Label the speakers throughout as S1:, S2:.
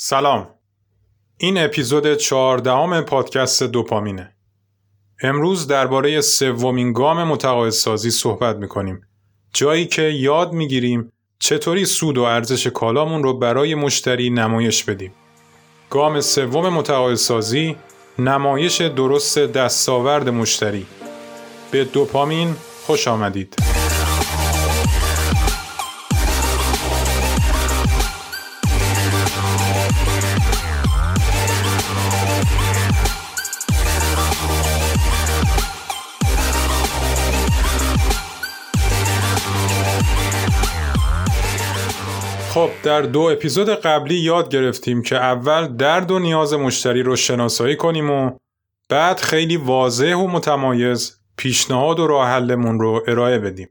S1: سلام. این اپیزود چهاردهم پادکست دوپامینه. امروز درباره سومین گام متقاعدسازی صحبت می‌کنیم. جایی که یاد می‌گیریم چطوری سود و ارزش کالامون رو برای مشتری نمایش بدیم. گام سوم متقاعدسازی نمایش درست دستاورد مشتری. به دوپامین خوش آمدید. خب در دو اپیزود قبلی یاد گرفتیم که اول درد و نیاز مشتری رو شناسایی کنیم و بعد خیلی واضح و متمایز پیشنهاد و راه حلمون رو ارائه بدیم.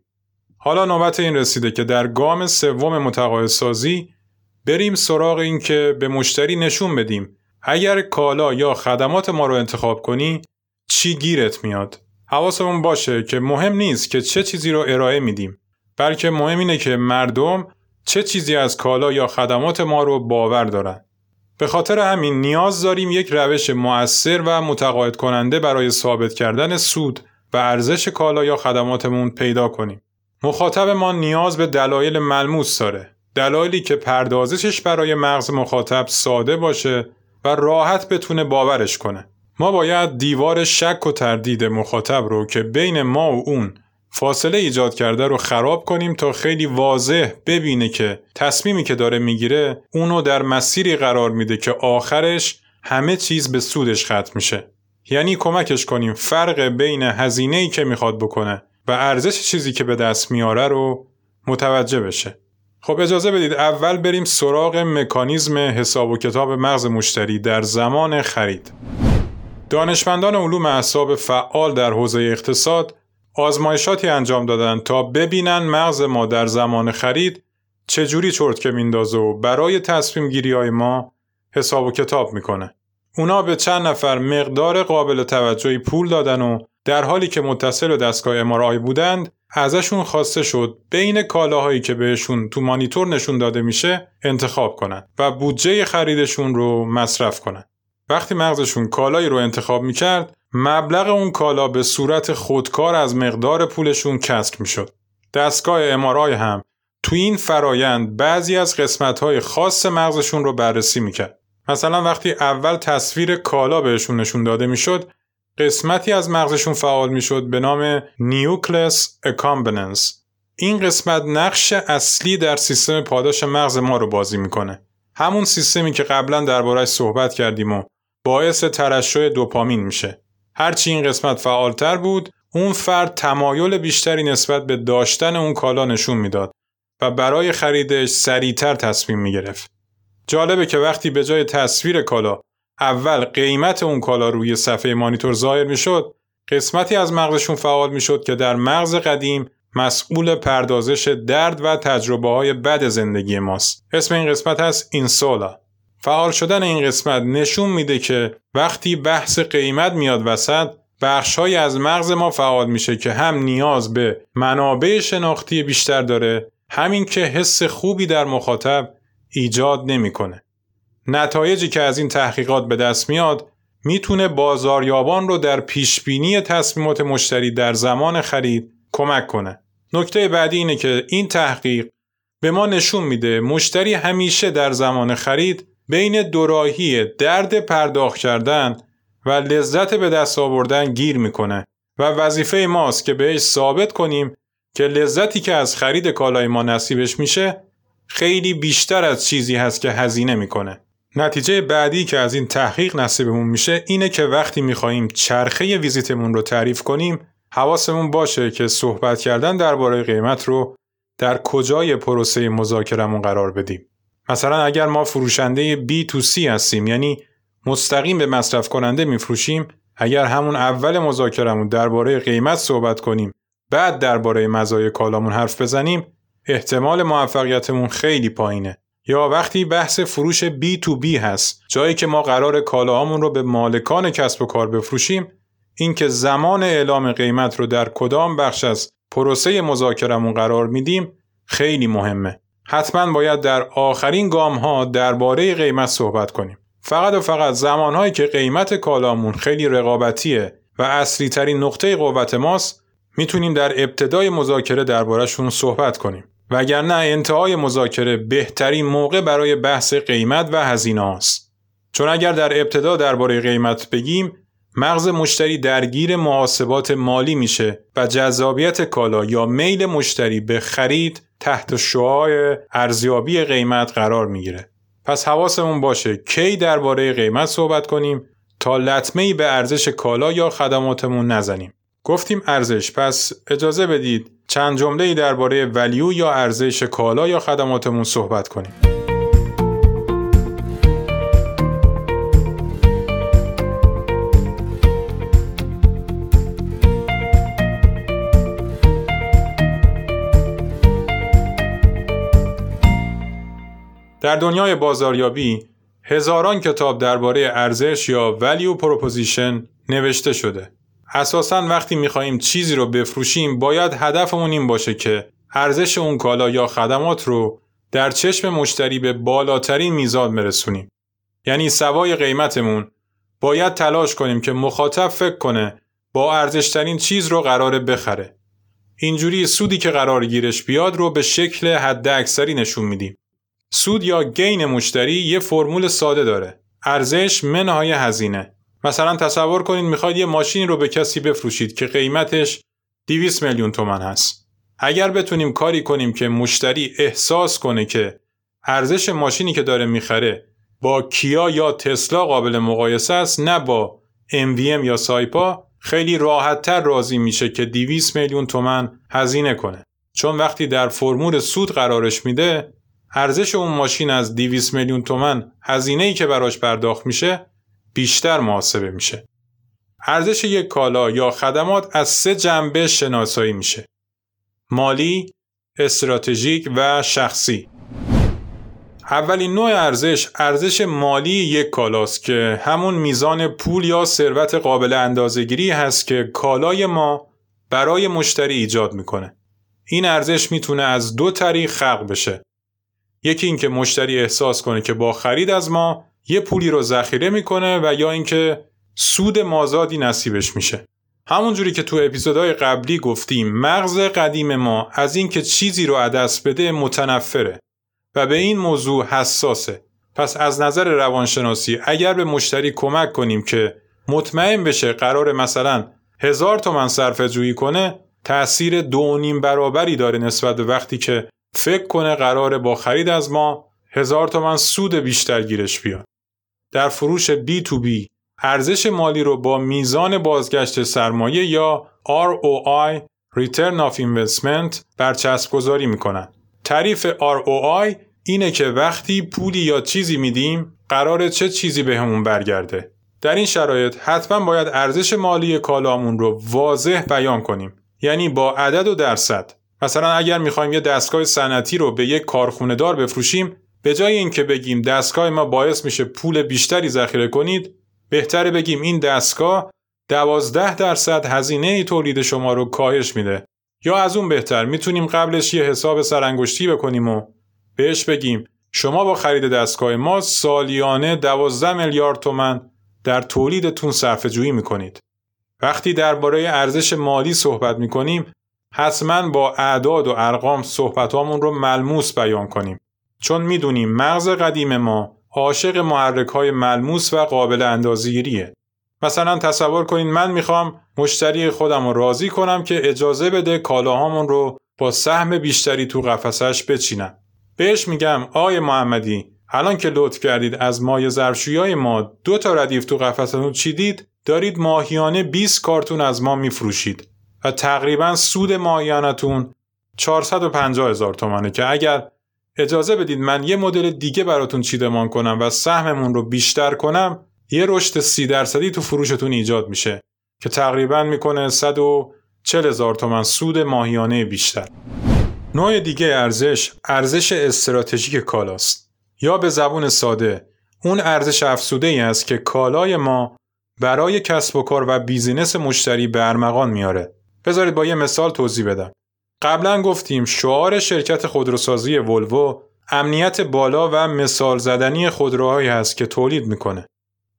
S1: حالا نوبت این رسیده که در گام سوم متقاعدسازی بریم سراغ این که به مشتری نشون بدیم اگر کالا یا خدمات ما رو انتخاب کنی چی گیرت میاد. حواسمون باشه که مهم نیست که چه چیزی رو ارائه میدیم بلکه مهم اینه که مردم چه چیزی از کالا یا خدمات ما رو باور دارن. به خاطر همین نیاز داریم یک روش مؤثر و متقاعد کننده برای ثابت کردن سود و ارزش کالا یا خدماتمون پیدا کنیم. مخاطب ما نیاز به دلایل ملموس داره. دلایلی که پردازشش برای مغز مخاطب ساده باشه و راحت بتونه باورش کنه. ما باید دیوار شک و تردید مخاطب رو که بین ما و اون فاصله ایجاد کرده رو خراب کنیم تا خیلی واضح ببینه که تصمیمی که داره می‌گیره اونو در مسیری قرار میده که آخرش همه چیز به سودش ختم میشه. یعنی کمکش کنیم فرق بین هزینه ای که می‌خواد بکنه و ارزش چیزی که به دست میاره رو متوجه بشه. خب اجازه بدید اول بریم سراغ مکانیزم حساب و کتاب مغز مشتری در زمان خرید. دانشمندان علوم اعصاب فعال در حوزه اقتصاد آزمایشاتی انجام دادن تا ببینن مغز ما در زمان خرید چجوری چرت که میندازه و برای تصمیم گیری های ما حساب و کتاب می‌کنه. اونا به چند نفر مقدار قابل توجهی پول دادن و در حالی که متصل به دستگاه امارای بودند ازشون خواسته شد بین کالاهایی که بهشون تو مانیتور نشون داده میشه انتخاب کنن و بودجه خریدشون رو مصرف کنن. وقتی مغزشون کالایی رو انتخاب می‌کرد مبلغ اون کالا به صورت خودکار از مقدار پولشون کسر می‌شد. دستگاه MRI هم تو این فرایند بعضی از قسمت‌های خاص مغزشون رو بررسی می‌کرد. مثلا وقتی اول تصویر کالا بهشون نشون داده می‌شد، قسمتی از مغزشون فعال می‌شد به نام nucleus accumbens. این قسمت نقش اصلی در سیستم پاداش مغز ما رو بازی می‌کنه. همون سیستمی که قبلا دربارهش صحبت کردیم و باعث ترشح دوپامین میشه. هرچی این قسمت فعالتر بود اون فرد تمایل بیشتری نسبت به داشتن اون کالا نشون می‌داد و برای خریدش سریعتر تصمیم می‌گرفت. جالبه که وقتی به جای تصویر کالا اول قیمت اون کالا روی صفحه مانیتور ظاهر می‌شد قسمتی از مغزشون فعال می‌شد که در مغز قدیم مسئول پردازش درد و تجربه های بد زندگی ماست. اسم این قسمت هست اینسولا. فعال شدن این قسمت نشون میده که وقتی بحث قیمت میاد وسط بخشهایی از مغز ما فعال میشه که هم نیاز به منابع شناختی بیشتر داره همین که حس خوبی در مخاطب ایجاد نمی‌کنه. نتایجی که از این تحقیقات به دست میاد می‌تونه بازاریابان رو در پیشبینی تصمیمات مشتری در زمان خرید کمک کنه. نکته بعدی اینه که این تحقیق به ما نشون میده مشتری همیشه در زمان خرید بین دوراهی درد پرداخت کردن و لذت به دست آوردن گیر می‌کنه و وظیفه ماست که بهش ثابت کنیم که لذتی که از خرید کالای ما نصیبش میشه خیلی بیشتر از چیزی هست که هزینه می‌کنه. نتیجه بعدی که از این تحقیق نصیبمون میشه اینه که وقتی میخواییم چرخه ویزیتمون رو تعریف کنیم حواسمون باشه که صحبت کردن درباره قیمت رو در کجای پروسه مذاکرمون قرار بدیم. مثلا اگر ما فروشنده B2C هستیم یعنی مستقیم به مصرف کننده میفروشیم اگر همون اول مذاکرمون درباره قیمت صحبت کنیم بعد درباره مزایای کالامون حرف بزنیم احتمال موفقیتمون خیلی پایینه. یا وقتی بحث فروش B2B هست جایی که ما قرار کالاهامون رو به مالکان کسب و کار بفروشیم اینکه زمان اعلام قیمت رو در کدام بخش از پروسه مذاکرمون قرار میدیم خیلی مهمه. حتما باید در آخرین گام ها درباره قیمت صحبت کنیم. فقط و فقط زمانهایی که قیمت کالامون خیلی رقابتیه و اصلی ترین نقطه قوت ماست می‌تونیم در ابتدای مذاکره دربارهشون صحبت کنیم. وگرنه انتهای مذاکره بهترین موقع برای بحث قیمت و هزینه است. چون اگر در ابتدا درباره قیمت بگیم مغز مشتری درگیر محاسبات مالی میشه و جذابیت کالا یا میل مشتری به خرید تحت شعاع ارزیابی قیمت قرار می‌گیره. پس حواسمون باشه کی درباره قیمت صحبت کنیم تا لطمه ای به ارزش کالا یا خدماتمون نزنیم. گفتیم ارزش پس اجازه بدید چند جمله ای درباره ولیو یا ارزش کالا یا خدماتمون صحبت کنیم. در دنیای بازاریابی هزاران کتاب درباره ارزش یا value proposition نوشته شده. اساسا وقتی می‌خواهیم چیزی رو بفروشیم باید هدفمون این باشه که ارزش اون کالا یا خدمات رو در چشم مشتری به بالاترین میزان برسونیم. یعنی سوای قیمتمون باید تلاش کنیم که مخاطب فکر کنه با ارزشترین چیز رو قراره بخره. اینجوری سودی که قرار گیرش بیاد رو به شکل حد اکثری نشون میدیم. سود یا گین مشتری یه فرمول ساده داره. ارزش منهای هزینه. مثلا تصور کنید می‌خواید یه ماشین رو به کسی بفروشید که قیمتش 200 میلیون تومن هست. اگر بتونیم کاری کنیم که مشتری احساس کنه که ارزش ماشینی که داره می‌خره با کیا یا تسلا قابل مقایسه است نه با MVM یا سایپا خیلی راحتتر راضی میشه که 200 میلیون تومن هزینه کنه. چون وقتی در فرمول سود قرارش میده ارزش اون ماشین از 200 میلیون تومن هزینه ای که براش پرداخت میشه بیشتر محاسبه میشه. ارزش یک کالا یا خدمات از سه جنبه شناسایی میشه. مالی، استراتژیک و شخصی. اولین نوع ارزش ارزش مالی یک کالاست که همون میزان پول یا ثروت قابل اندازهگیری هست که کالای ما برای مشتری ایجاد می‌کنه. این ارزش می‌تونه از دو طریق خلق بشه. یکی اینکه مشتری احساس کنه که با خرید از ما یه پولی رو ذخیره می‌کنه و یا اینکه سود مازادی نصیبش میشه. همونجوری که تو اپیزودهای قبلی گفتیم مغز قدیم ما از اینکه چیزی رو عدس بده متنفره و به این موضوع حساسه. پس از نظر روانشناسی اگر به مشتری کمک کنیم که مطمئن بشه قرار مثلا هزار تومن صرفه جویی کنه تأثیر دو نیم برابری داره نسبت به وقتی که فکر کنه قراره با خرید از ما هزار تومن سود بیشتر گیرش بیاد. در فروش B2B ارزش مالی رو با میزان بازگشت سرمایه یا ROI Return of Investment برچسب گذاری می‌کنن. تعریف ROI اینه که وقتی پولی یا چیزی میدیم قرار چه چیزی بهمون به برگرده. در این شرایط حتما باید ارزش مالی کالامون رو واضح بیان کنیم. یعنی با عدد و درصد. مثلا اگر می‌خوایم یه دستگاه صنعتی رو به یک کارخونه دار بفروشیم به جای اینکه بگیم دستگاه ما باعث میشه پول بیشتری ذخیره کنید بهتره بگیم این دستگاه دوازده درصد هزینه تولید شما رو کاهش میده یا از اون بهتر می‌تونیم قبلش یه حساب سرانگشتی بکنیم و بهش بگیم شما با خرید دستگاه ما سالیانه 12 میلیارد تومن در تولیدتون صرفه جویی می‌کنید. وقتی درباره ارزش مالی صحبت می‌کنیم حتما با اعداد و ارقام صحبتامون رو ملموس بیان کنیم. چون می‌دونیم مغز قدیم ما عاشق محرک های ملموس و قابل اندازگیریه. مثلا تصور کنید من می‌خوام مشتری خودم رو راضی کنم که اجازه بده کالاهامون رو با سهم بیشتری تو قفسش بچینم. بهش میگم آقای محمدی الان که لطف کردید از مای های ما دو تا ردیف تو قفستون چیدید دارید ماهیانه 20 کارتون از ما میفروشید و تقریبا سود ماهیانتون 450 هزار تومنه که اگر اجازه بدید من یه مدل دیگه براتون چیدمان کنم و سهممون رو بیشتر کنم یه رشد سی درصدی تو فروشتون ایجاد میشه که تقریبا می‌کنه 140 هزار تومن سود ماهیانه بیشتر. نوع دیگه ارزش ارزش استراتژیک کالاست. یا به زبون ساده اون ارزش افزوده ای است که کالای ما برای کسب و کار و business مشتری به ارمغان میاره بذارید با یه مثال توضیح بدم قبلا گفتیم شعار شرکت خودروسازی ولوو امنیت بالا و مثال زدنی خودروهایی هست که تولید می‌کنه.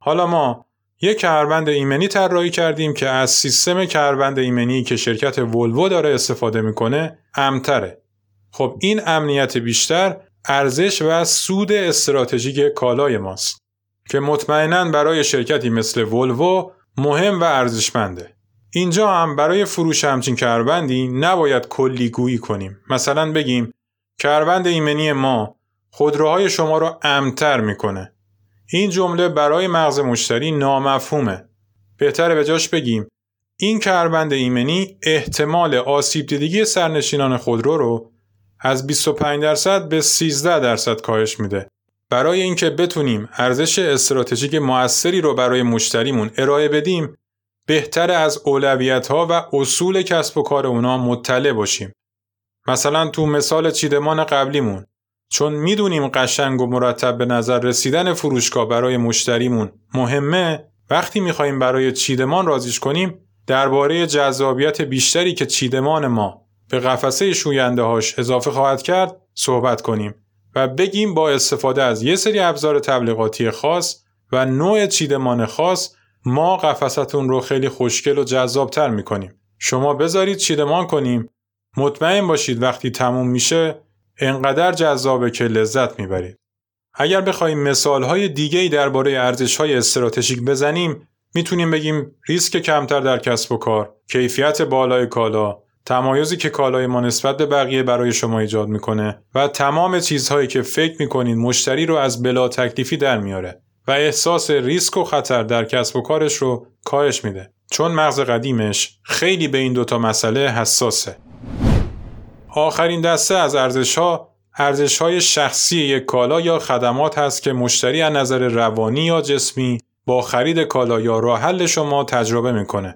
S1: حالا ما یک کمربند ایمنی طراحی کردیم که از سیستم کمربند ایمنی که شرکت ولوو داره استفاده می‌کنه ایمن‌تره. خب این امنیت بیشتر ارزش و سود استراتژیک کالای ماست که مطمئنا برای شرکتی مثل ولوو مهم و ارزشمنده. اینجا هم برای فروش همچین کربندی نباید کلی گویی کنیم. مثلا بگیم کربند ایمنی ما خودروهای شما را امتر می‌کنه. این جمله برای مغز مشتری نامفهومه. بهتره به جاش بگیم این کربند ایمنی احتمال آسیب دیدگی سرنشینان خودرو رو از 25 درصد به 13 درصد کاهش میده. برای اینکه بتونیم ارزش استراتژیک موثری رو برای مشتریمون ارائه بدیم بهتر از اولویت ها و اصول کسب و کار اونا مطلع باشیم. مثلا تو مثال چیدمان قبلیمون چون می‌دونیم قشنگ و مرتب به نظر رسیدن فروشگاه برای مشتریمون مهمه وقتی می‌خوایم برای چیدمان رازیش کنیم درباره جذابیت بیشتری که چیدمان ما به قفسه شوینده هاش اضافه خواهد کرد صحبت کنیم و بگیم با استفاده از یه سری ابزار تبلیغاتی خاص و نوع چیدمان خاص ما قفستون رو خیلی خوشگل و جذابتر می‌کنیم. شما بذارید چیدمان کنیم مطمئن باشید وقتی تموم میشه انقدر جذابه که لذت می‌برید. اگر بخوایم مثالهای دیگه درباره ارزشهای استراتژیک بزنیم می‌تونیم بگیم ریسک کمتر در کسب و کار، کیفیت بالای کالا، تمایزی که کالای ما نسبت به بقیه برای شما ایجاد می‌کنه و تمام چیزهایی که فکر می‌کنید مشتری رو از بلا تکلیفی در میاره و احساس ریسک و خطر در کسب و کارش رو کاهش میده چون مغز قدیمش خیلی به این دوتا مسئله حساسه آخرین دسته از ارزش ها ارزش های شخصی یک کالا یا خدمات هست که مشتری از نظر روانی یا جسمی با خرید کالا یا راه حل شما تجربه می‌کنه.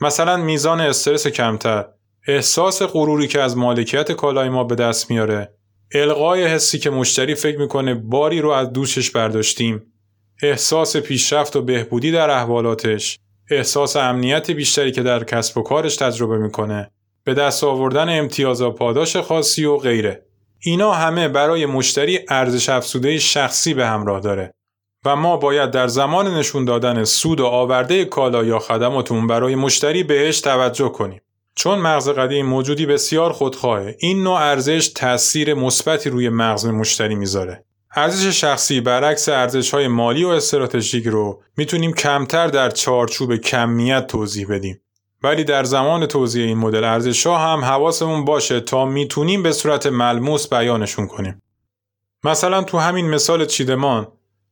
S1: مثلا میزان استرس کمتر، احساس غروری که از مالکیت کالای ما به دست میاره، القای حسی که مشتری فکر می‌کنه باری رو از دوشش برداشتیم، احساس پیشرفت و بهبودی در احوالاتش، احساس امنیت بیشتری که در کسب و کارش تجربه می‌کنه، به دست آوردن امتیاز و پاداش خاصی و غیره. اینا همه برای مشتری ارزش افزوده شخصی به همراه داره و ما باید در زمان نشون دادن سود و آورده کالا یا خدماتمون برای مشتری بهش توجه کنیم. چون مغز قدیم موجودی بسیار خودخواهه این نوع ارزش تاثیر مثبتی روی مغز مشتری می‌ذاره ارزش شخصی برعکس ارزش های مالی و استراتژیک رو می‌تونیم کمتر در چارچوب کمیت توضیح بدیم. ولی در زمان توضیح این مدل ارزش ها هم حواسمون باشه تا می‌تونیم به صورت ملموس بیانشون کنیم. مثلا تو همین مثال چیدمان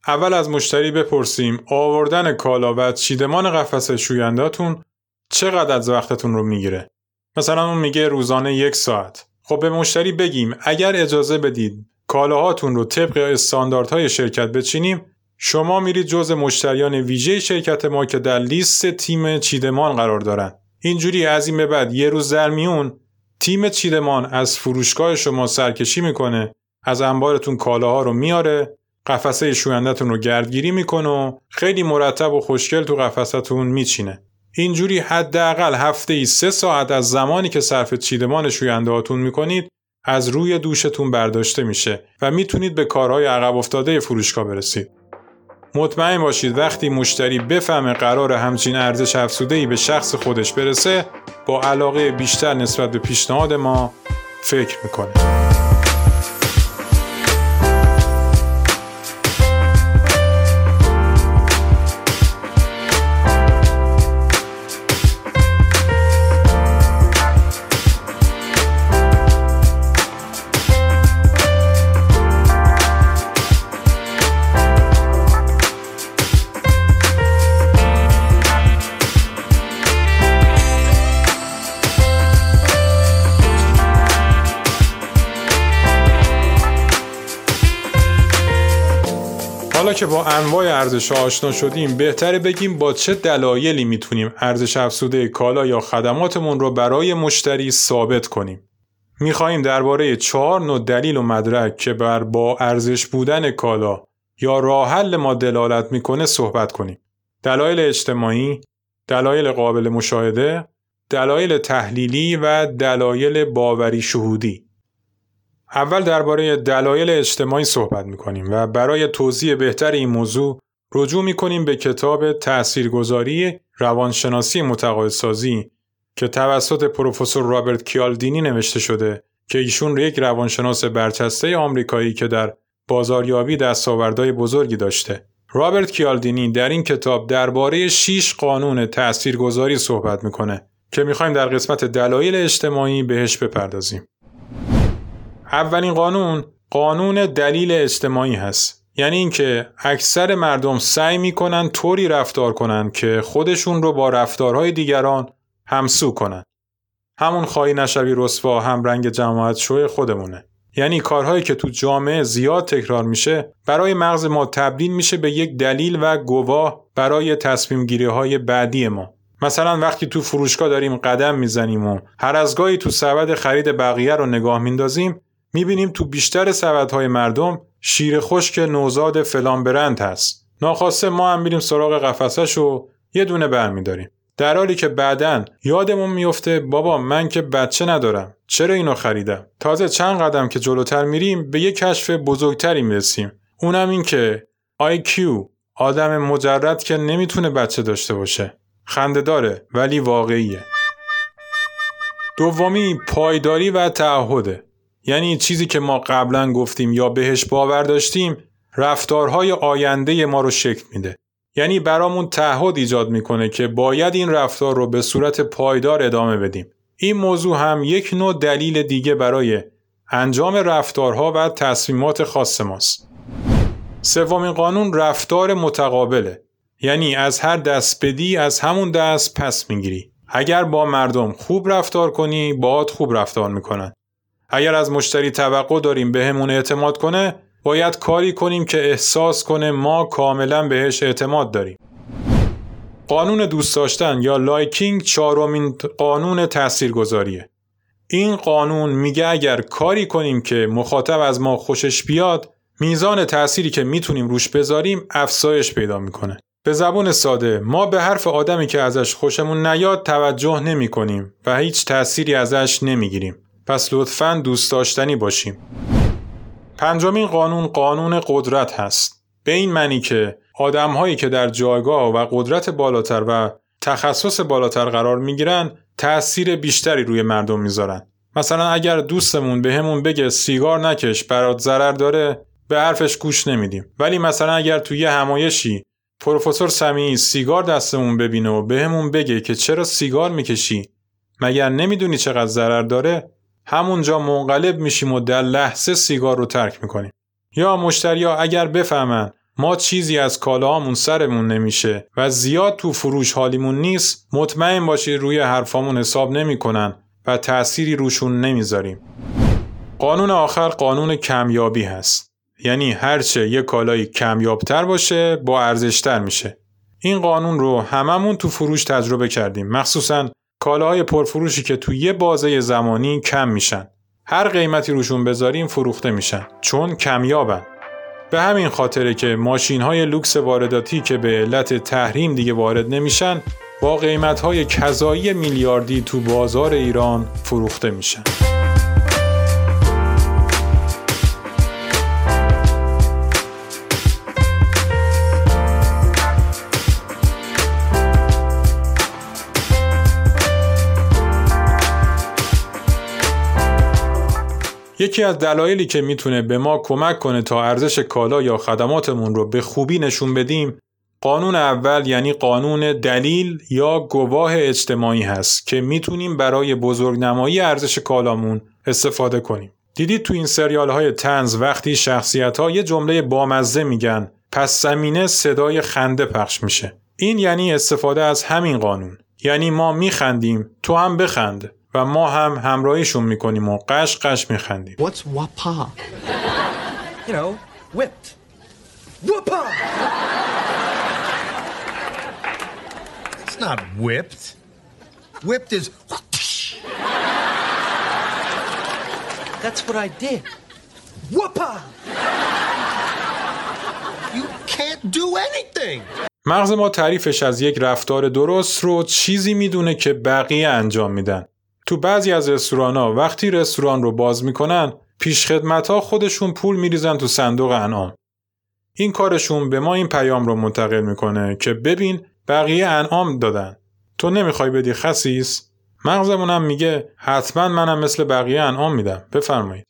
S1: اول از مشتری بپرسیم آوردن کالا و چیدمان قفس شوینداتون چقدر از وقتتون رو می‌گیره؟ مثلا اون میگه روزانه یک ساعت. خب به مشتری بگیم اگر اجازه بدید کالاهاتون رو طبق استانداردهای شرکت بچینیم شما میرید جز مشتریان ویژه شرکت ما که در لیست تیم چیدمان قرار دارن. اینجوری از این به بعد یه روز در میون تیم چیدمان از فروشگاه شما سرکشی می‌کنه از انبارتون کالاها رو میاره قفسه شویندهتون رو گردگیری می‌کنه و خیلی مرتب و خوشگل تو قفسهتون میچینه. اینجوری حداقل هفته ای سه ساعت از زمانی که صرف چیدمان شوینده هاتون می‌کنید از روی دوشتون برداشته میشه و می‌تونید به کارهای عقب افتاده فروشگاه برسید. مطمئن باشید وقتی مشتری بفهمه قرار همچین ارزش افزوده به شخص خودش برسه با علاقه بیشتر نسبت به پیشنهاد ما فکر می‌کنه. که با انواع ارزش آشنا شدیم بهتره بگیم با چه دلایلی می‌تونیم ارزش افزوده کالا یا خدماتمون رو برای مشتری ثابت کنیم. می‌خواهیم درباره چهار نوع دلیل و مدرک که بر با ارزش بودن کالا یا راه حل ما دلالت می‌کنه صحبت کنیم. دلایل اجتماعی، دلایل قابل مشاهده، دلایل تحلیلی و دلایل باوری شهودی. اول درباره دلایل اجتماعی صحبت می‌کنیم و برای توضیح بهتر این موضوع رجوع می‌کنیم به کتاب تاثیرگذاری روانشناسی متقاعدسازی که توسط پروفسور رابرت کیالدینی نوشته شده که ایشون یک روانشناس برچسته آمریکایی که در بازاریابی دستاوردهای بزرگی داشته. رابرت کیالدینی در این کتاب درباره 6 قانون تاثیرگذاری صحبت می‌کنه که می‌خوایم در قسمت دلایل اجتماعی بهش بپردازیم. اولین قانون قانون دلیل اجتماعی هست. یعنی اینکه اکثر مردم سعی می‌کنن طوری رفتار کنن که خودشون رو با رفتارهای دیگران همسو کنن. همون خواهی نشوی رسوا هم رنگ جماعت شوی خودمونه. یعنی کارهایی که تو جامعه زیاد تکرار میشه برای مغز ما تبدیل میشه به یک دلیل و گواه برای تصمیم گیری های بعدی ما. مثلا وقتی تو فروشگاه داریم قدم می‌زنیم و هر از گاهی تو سبد خرید بقیه رو نگاه میندازیم می‌بینیم تو بیشتر سبدهای مردم شیر خشک نوزاد فلان برند هست. ناخواسته ما هم میریم سراغ قفسش و یه دونه برمیداریم. در حالی که بعدا یادمون میفته بابا من که بچه ندارم. چرا اینو خریدم؟ تازه چند قدم که جلوتر میریم به یه کشف بزرگتری می‌رسیم. اونم این که IQ آدم مجرد که نمی‌تونه بچه داشته باشه. خنده داره ولی واقعیه. دومی پایداری و تعهده. یعنی چیزی که ما قبلا گفتیم یا بهش باور داشتیم رفتارهای آینده ما رو شکل میده یعنی برامون تعهد ایجاد می‌کنه که باید این رفتار رو به صورت پایدار ادامه بدیم. این موضوع هم یک نوع دلیل دیگه برای انجام رفتارها و تصمیمات خاص ماست. سومین قانون رفتار متقابله. یعنی از هر دست بدی از همون دست پس می‌گیری. اگر با مردم خوب رفتار کنی باهات خوب رفتار می‌کنن. اگر از مشتری توقع داریم بهمون اعتماد کنه باید کاری کنیم که احساس کنه ما کاملا بهش اعتماد داریم. قانون دوست داشتن یا liking چهارمین قانون تاثیرگذاریه. این قانون میگه اگر کاری کنیم که مخاطب از ما خوشش بیاد میزان تأثیری که می‌تونیم روش بذاریم افزایش پیدا می‌کنه. به زبون ساده ما به حرف آدمی که ازش خوشمون نیاد توجه نمی کنیم و هیچ تأثیری ازش نمی‌گیریم. پس لطفا دوست داشتنی باشیم. پنجمین قانون قانون قدرت هست. به این معنی که آدم هایی که در جایگاه و قدرت بالاتر و تخصص بالاتر قرار می‌گیرن تأثیر بیشتری روی مردم می‌ذارن. مثلا اگر دوستمون به همون بگه سیگار نکش برات ضرر داره به حرفش گوش نمیدیم. ولی مثلا اگر توی یه همایشی پروفسور سمیعی سیگار دستمون ببینه و بهمون بگه که چرا سیگار می‌کشی مگر نمی‌دونی چقدر ضرر داره همونجا منقلب میشیم و در لحظه سیگار رو ترک می‌کنیم. یا مشتریا اگر بفهمن ما چیزی از کالاهامون سرمون نمیشه و زیاد تو فروش حالیمون نیست مطمئن باشید روی حرفامون حساب نمی‌کنن و تأثیری روشون نمی‌ذاریم. قانون آخر قانون کمیابی هست. یعنی هرچه یه کالایی کمیابتر باشه با ارزشتر میشه. این قانون رو هممون تو فروش تجربه کردیم. مخصوصا کالاهای پرفروشی که توی یه بازه زمانی کم میشن. هر قیمتی روشون بذاریم فروخته میشن. چون کمیابن. به همین خاطره که ماشین های لوکس وارداتی که به علت تحریم دیگه وارد نمیشن با قیمت های کذایی میلیاردی تو بازار ایران فروخته میشن. یکی از دلایلی که می‌تونه به ما کمک کنه تا ارزش کالا یا خدماتمون رو به خوبی نشون بدیم قانون اول یعنی قانون دلیل یا گواه اجتماعی هست که می‌تونیم برای بزرگنمایی ارزش کالامون استفاده کنیم. دیدید تو این سریال های تنز وقتی شخصیت ها یه جمله بامزه میگن پس زمینه صدای خنده پخش میشه. این یعنی استفاده از همین قانون. یعنی ما میخندیم تو هم بخند و ما هم همراهیشون می‌کنیم و قش قش میخندیم
S2: What's wapa? You know, whipped. Whoopah! It's not whipped. Whipped is. That's what I did. Whoopah! You can't do anything.
S1: مغز ما تعریفش از یک رفتار درست رو چیزی می‌دونه که بقیه انجام میدن تو بعضی از رستوران ها وقتی رستوران رو باز می‌کنن پیشخدمت ها خودشون پول میریزن تو صندوق انعام. این کارشون به ما این پیام رو منتقل می‌کنه که ببین بقیه انعام دادن. تو نمی‌خوای بدی خسیس؟ مغزمونم میگه حتما منم مثل بقیه انعام میدم. بفرمایید.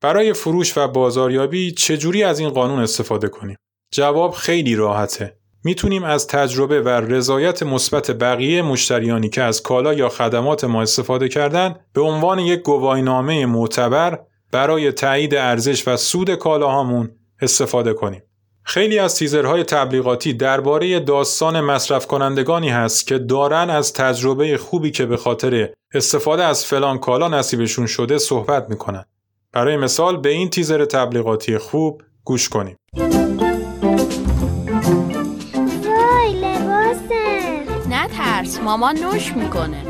S1: برای فروش و بازاریابی چجوری از این قانون استفاده کنیم؟ جواب خیلی راحته. می‌تونیم از تجربه و رضایت مثبت بقیه مشتریانی که از کالا یا خدمات ما استفاده کردن به عنوان یک گواهینامه معتبر برای تایید ارزش و سود کالاهامون استفاده کنیم. خیلی از تیزرهای تبلیغاتی درباره داستان مصرف کنندگانی هست که دارن از تجربه خوبی که به خاطر استفاده از فلان کالا نصیبشون شده صحبت می‌کنن. برای مثال به این تیزر تبلیغاتی خوب گوش کنیم.
S3: نترس مامان نوش می‌کنه.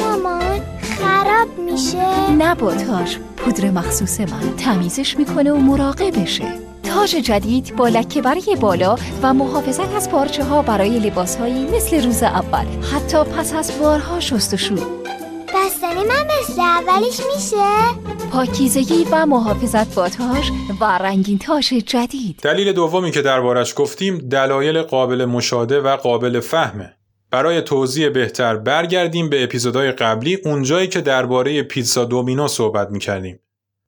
S4: مامان خراب میشه.
S5: نه با تاج پودر مخصوص من تمیزش می‌کنه و مراقبشه. تاج جدید با لکه برای بالا و محافظت از پارچه ها برای لباس هایی مثل روز اول. حتی پس از بارها شستشو
S4: بستنی من مثل اولش میشه.
S5: پاکیزگی و محافظت با تاج و رنگین تاج جدید.
S1: دلیل دومی که دربارش گفتیم دلایل قابل مشاهده و قابل فهمه. برای توضیح بهتر برگردیم به اپیزودهای قبلی اونجایی که درباره پیتزا دومینو صحبت می‌کردیم.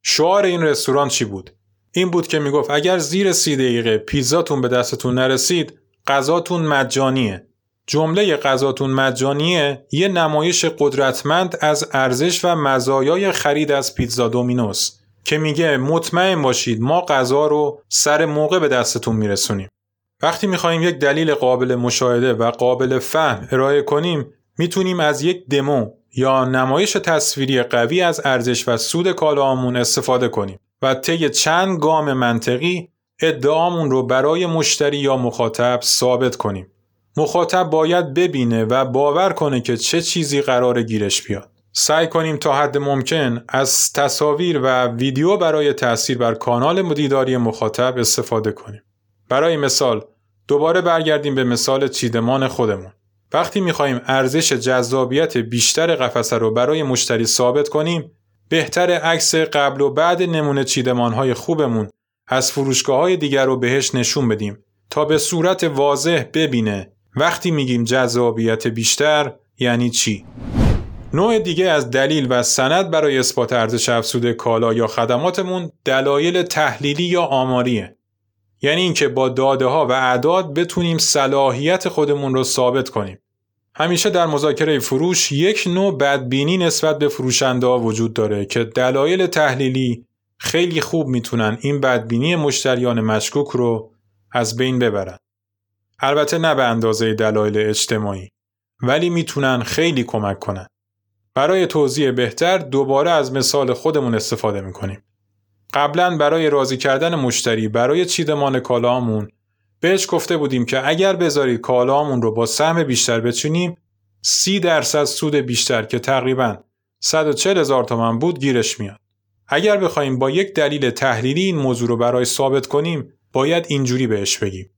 S1: شعار این رستوران چی بود؟ این بود که می‌گفت اگر زیر سی دقیقه پیتزاتون به دستتون نرسید غذاتون مجانیه. جمله غذاتون مجانیه یه نمایش قدرتمند از ارزش و مزایای خرید از پیتزا دومینوس که میگه مطمئن باشید ما غذا رو سر موقع به دستتون میرسونیم. وقتی می‌خوایم یک دلیل قابل مشاهده و قابل فهم ارائه کنیم می‌تونیم از یک دمو یا نمایش تصویری قوی از ارزش و سود کالاهامون استفاده کنیم و طی چند گام منطقی ادعامون رو برای مشتری یا مخاطب ثابت کنیم. مخاطب باید ببینه و باور کنه که چه چیزی قرار گیرش بیاد. سعی کنیم تا حد ممکن از تصاویر و ویدیو برای تأثیر بر کانال مدیداری مخاطب استفاده کنیم. برای مثال دوباره برگردیم به مثال چیدمان خودمون. وقتی می‌خواهیم ارزش جذابیت بیشتر قفسه رو برای مشتری ثابت کنیم بهتر عکس قبل و بعد نمونه چیدمانهای خوبمون از فروشگاه های دیگر رو بهش نشون بدیم تا به صورت واضح ببینه وقتی میگیم جذابیت بیشتر یعنی چی؟ نوع دیگه از دلیل و سند برای اثبات ارزش افزوده کالا یا خدماتمون دلایل تحلیلی یا آماریه. یعنی اینکه با داده ها و اعداد بتونیم صلاحیت خودمون رو ثابت کنیم. همیشه در مذاکره فروش یک نوع بدبینی نسبت به فروشنده ها وجود داره که دلایل تحلیلی خیلی خوب می‌تونن این بدبینی مشتریان مشکوک رو از بین ببرن. البته نه به اندازه دلایل اجتماعی ولی می‌تونن خیلی کمک کنن. برای توضیح بهتر دوباره از مثال خودمون استفاده می‌کنیم. قبلا برای راضی کردن مشتری برای چیدمان کالامون بهش گفته بودیم که اگر بذارید کالامون رو با سهم بیشتر بچینیم 30 درصد سود بیشتر که تقریبا 140 هزار تومن بود گیرش میاد. اگر بخوایم با یک دلیل تحلیلی این موضوع رو برای ثابت کنیم باید اینجوری بهش بگیم.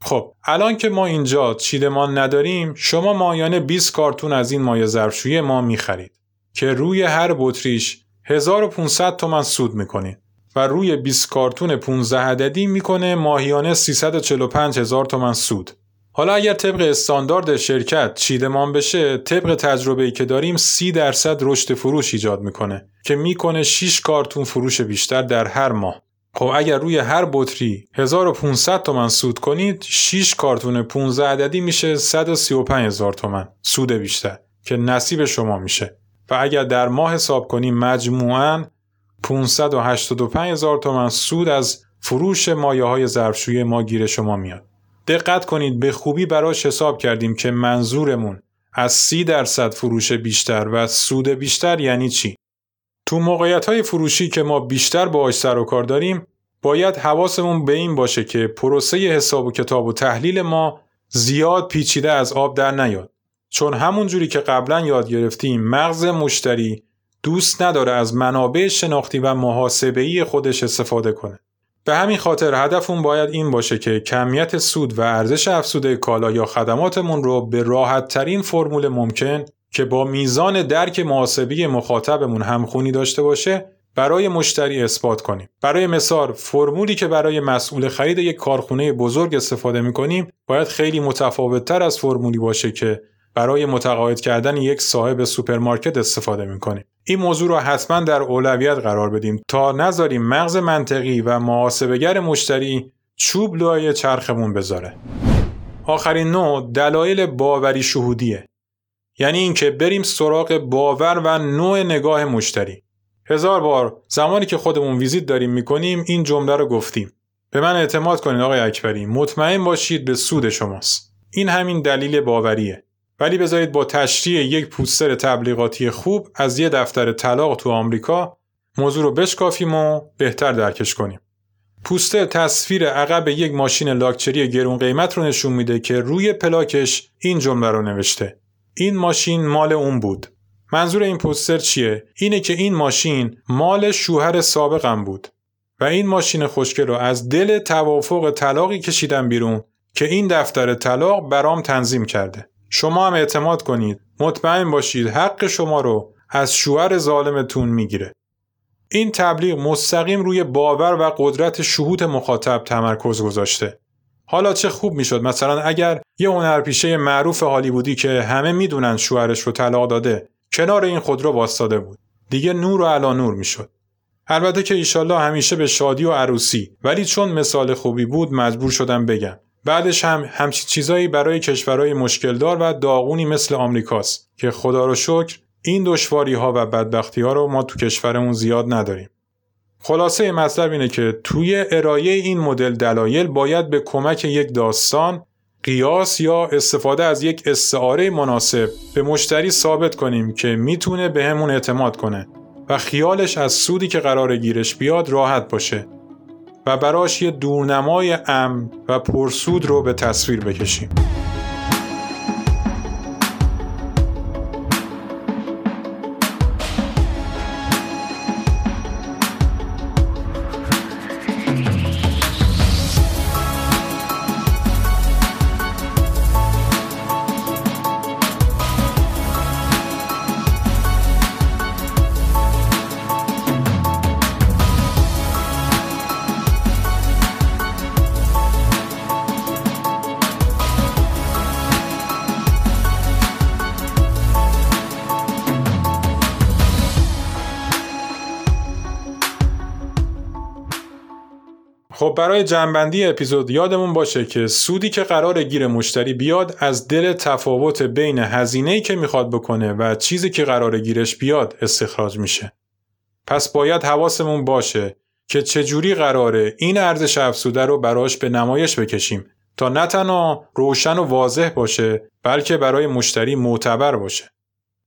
S1: خب الان که ما اینجا چیدمان نداریم شما مایانه 20 کارتون از این مایع ظرفشویی ما می‌خرید که روی هر بطریش 1500 تومن سود می‌کنید و روی 20 کارتون 15 عددی می‌کنه ماهیانه 345 هزار تومن سود. حالا اگر طبق استاندارد شرکت چیدمان بشه طبق تجربه ای که داریم 30 درصد رشد فروش ایجاد می‌کنه که می‌کنه 6 کارتون فروش بیشتر در هر ماه. خب اگر روی هر بطری 1500 تومن سود کنید 6 کارتون 15 عددی میشه 135 هزار تومن سود بیشتر که نصیب شما میشه و اگر در ماه حساب کنیم مجموعاً 585 هزار تومن سود از فروش مایه های ظرفشویی ما گیر شما میاد. دقت کنید به خوبی براش حساب کردیم که منظورمون از 30 درصد فروش بیشتر و سود بیشتر یعنی چی؟ تو موقعیت های فروشی که ما بیشتر باهاش سر و کار داریم باید حواسمون به این باشه که پروسه حساب و کتاب و تحلیل ما زیاد پیچیده از آب در نیاد چون همون جوری که قبلا یاد گرفتیم مغز مشتری دوست نداره از منابع شناختی و محاسبه‌ای خودش استفاده کنه. به همین خاطر هدفمون باید این باشه که کمیت سود و ارزش افزوده کالا یا خدماتمون رو به راحت ترین فرمول ممکن که با میزان درک محاسبی مخاطبمون همخونی داشته باشه برای مشتری اثبات کنیم. برای مثال فرمولی که برای مسئول خرید یک کارخونه بزرگ استفاده می کنیم باید خیلی متفاوت تر از فرمولی باشه که برای متقاعد کردن یک صاحب سوپرمارکت استفاده می کنیم. این موضوع را حتما در اولویت قرار بدیم تا نذاریم مغز منطقی و محاسبگر مشتری چوب لای چرخمون بذاره. آخرین نوع دلایل باوری شهودیه. یعنی اینکه بریم سراغ باور و نوع نگاه مشتری. هزار بار زمانی که خودمون ویزیت داریم می‌کنیم این جمله رو گفتیم. به من اعتماد کنید آقای اکبری مطمئن باشید به سود شماست. این همین دلیل باوریه. ولی بذارید با تشریح یک پوستر تبلیغاتی خوب از یه دفتر طلاق تو آمریکا موضوع رو بشکافیم و بهتر درکش کنیم. پوستر تصویر عقب یک ماشین لاکچری گرون قیمت رو نشون میده که روی پلاکش این جمله رو نوشته. این ماشین مال اون بود. منظور این پوستر چیه؟ اینه که این ماشین مال شوهر سابقم بود. و این ماشین خوشگل رو از دل توافق طلاقی کشیدم بیرون که این دفتر طلاق برام تنظیم کرده. شما هم اعتماد کنید. مطمئن باشید حق شما رو از شوهر ظالمتون می‌گیره. این تبلیغ مستقیم روی باور و قدرت شهود مخاطب تمرکز گذاشته. حالا چه خوب می‌شد. مثلا اگر یه هنرپیشه معروف هالیوودی که همه می‌دونن شوهرش رو طلاق داده کنار این خودرو واسطاده بود. دیگه نور و علا نور می‌شد. البته که ایشالله همیشه به شادی و عروسی. ولی چون مثال خوبی بود مجبور شدم بگم. بعدش هم همچین چیزایی برای کشورهای مشکلدار و داغونی مثل آمریکاست که خدا رو شکر این دشواری ها و بدبختی ها رو ما تو کشورمون زیاد نداریم. خلاصه مطلب اینه که توی ارائه این مدل دلایل باید به کمک یک داستان قیاس یا استفاده از یک استعاره مناسب به مشتری ثابت کنیم که می‌تونه به همون اعتماد کنه و خیالش از سودی که قرار گیرش بیاد راحت باشه و براش یه دورنمای امن و پرسود رو به تصویر بکشیم. برای جنبندی اپیزود یادمون باشه که سودی که قرار گیر مشتری بیاد از دل تفاوت بین هزینه‌ای که می‌خواد بکنه و چیزی که قرار گیرش بیاد استخراج میشه. پس باید حواسمون باشه که چجوری قراره این ارزش افزوده رو براش به نمایش بکشیم تا نه تنها روشن و واضح باشه بلکه برای مشتری معتبر باشه.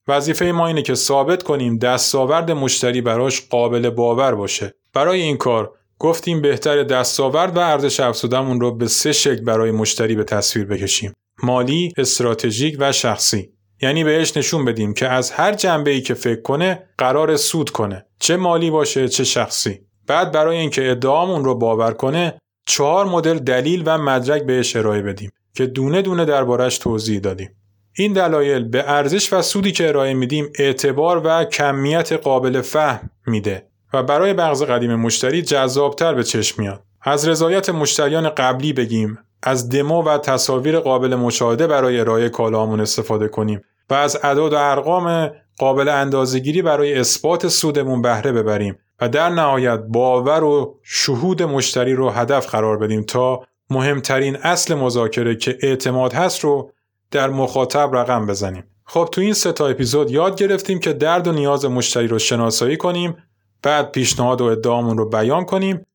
S1: وظیفه ما اینه که ثابت کنیم دستاورد مشتری براش قابل باور باشه. برای این کار گفتیم بهتر دستاورد و ارزش افزودمون رو به سه شکل برای مشتری به تصویر بکشیم. مالی، استراتژیک و شخصی. یعنی بهش نشون بدیم که از هر جنبه ای که فکر کنه قرار سود کنه. چه مالی باشه چه شخصی. بعد برای اینکه ادعامون رو باور کنه چهار مدل دلیل و مدرک بهش ارائه بدیم که دونه دونه دربارش توضیح دادیم. این دلایل به ارزش و سودی که ارائه میدیم اعتبار و کمیت قابل فهم میده و برای بغض قدیم مشتری جذابتر به چشم میاد. از رضایت مشتریان قبلی بگیم، از دمو و تصاویر قابل مشاهده برای ارائه کالامون استفاده کنیم و از اعداد و ارقام قابل اندازهگیری برای اثبات سودمون بهره ببریم و در نهایت باور و شهود مشتری رو هدف قرار بدیم تا مهمترین اصل مذاکره که اعتماد هست رو در مخاطب رقم بزنیم. خب تو این سه تا اپیزود یاد گرفتیم که درد و نیاز مشتری رو شناسایی کنیم بعد پیشنهاد و ادعامون رو بیان کنیم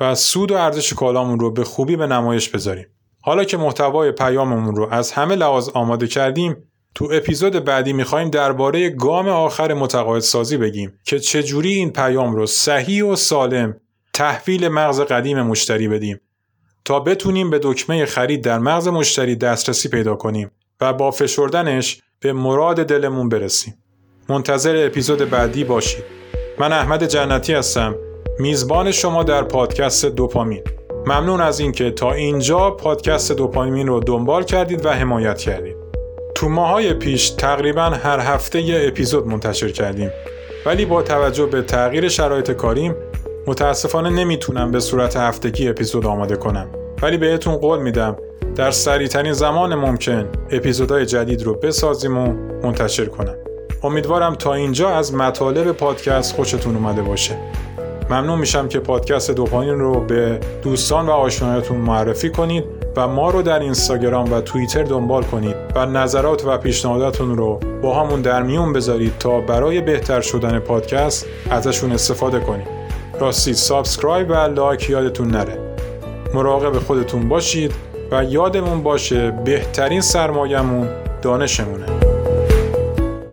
S1: و سود و ارزش کالامون رو به خوبی به نمایش بذاریم. حالا که محتوای پیاممون رو از همه لحاظ آماده کردیم تو اپیزود بعدی می‌خوایم درباره گام آخر متقاعد سازی بگیم که چجوری این پیام رو صحیح و سالم تحویل مغز قدیم مشتری بدیم تا بتونیم به دکمه خرید در مغز مشتری دسترسی پیدا کنیم و با فشردنش به مراد دلمون برسیم. منتظر اپیزود بعدی باشید. من احمد جنتی هستم. میزبان شما در پادکست دوپامین. ممنون از اینکه تا اینجا پادکست دوپامین رو دنبال کردید و حمایت کردید. تو ماهای پیش تقریبا هر هفته یه اپیزود منتشر کردیم. ولی با توجه به تغییر شرایط کاریم متاسفانه نمی‌تونم به صورت هفتگی اپیزود آماده کنم. ولی بهتون قول میدم در سریعترین زمان ممکن اپیزودهای جدید رو بسازیم و منتشر کنم. امیدوارم تا اینجا از مطالب پادکست خوشتون اومده باشه. ممنون میشم که پادکست دوپامین رو به دوستان و آشنایتون معرفی کنید و ما رو در اینستاگرام و توییتر دنبال کنید و نظرات و پیشنهاداتون رو باهامون در میون بذارید تا برای بهتر شدن پادکست ازشون استفاده کنیم. راستی subscribe و like یادتون نره. مراقب خودتون باشید و یادمون باشه بهترین سرمایهمون دانشمونه.